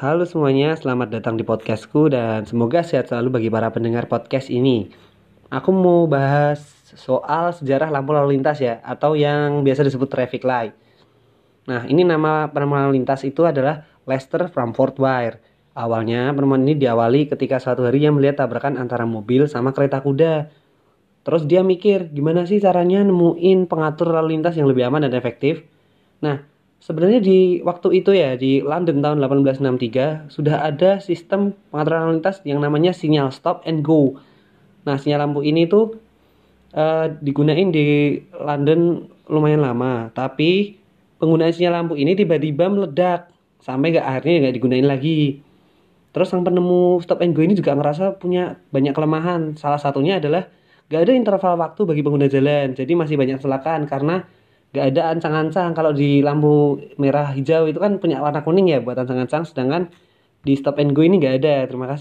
Halo semuanya, selamat datang di podcastku dan semoga sehat selalu bagi para pendengar podcast ini. Aku mau bahas soal sejarah lampu lalu lintas ya, atau yang biasa disebut traffic light. Nah, ini nama penemuan lalu lintas itu adalah Lester Framford Wire. Awalnya penemuan ini diawali ketika suatu hari ia melihat tabrakan antara mobil sama kereta kuda. Terus dia mikir, gimana sih caranya nemuin pengatur lalu lintas yang lebih aman dan efektif? Nah, sebenarnya di waktu itu ya di London tahun 1863 sudah ada sistem pengaturan lalu lintas yang namanya sinyal stop and go. Nah, sinyal lampu ini tuh uh, digunain di London lumayan lama, tapi penggunaan sinyal lampu ini tiba-tiba meledak sampai gak akhirnya nggak digunain lagi. Terus sang penemu stop and go ini juga ngerasa punya banyak kelemahan. Salah satunya adalah gak ada interval waktu bagi pengguna jalan, jadi masih banyak kecelakaan karena gak ada ancang-ancang. Kalau di lampu merah hijau itu kan punya warna kuning ya buat ancang-ancang. Sedangkan di stop and go ini gak ada. Terima kasih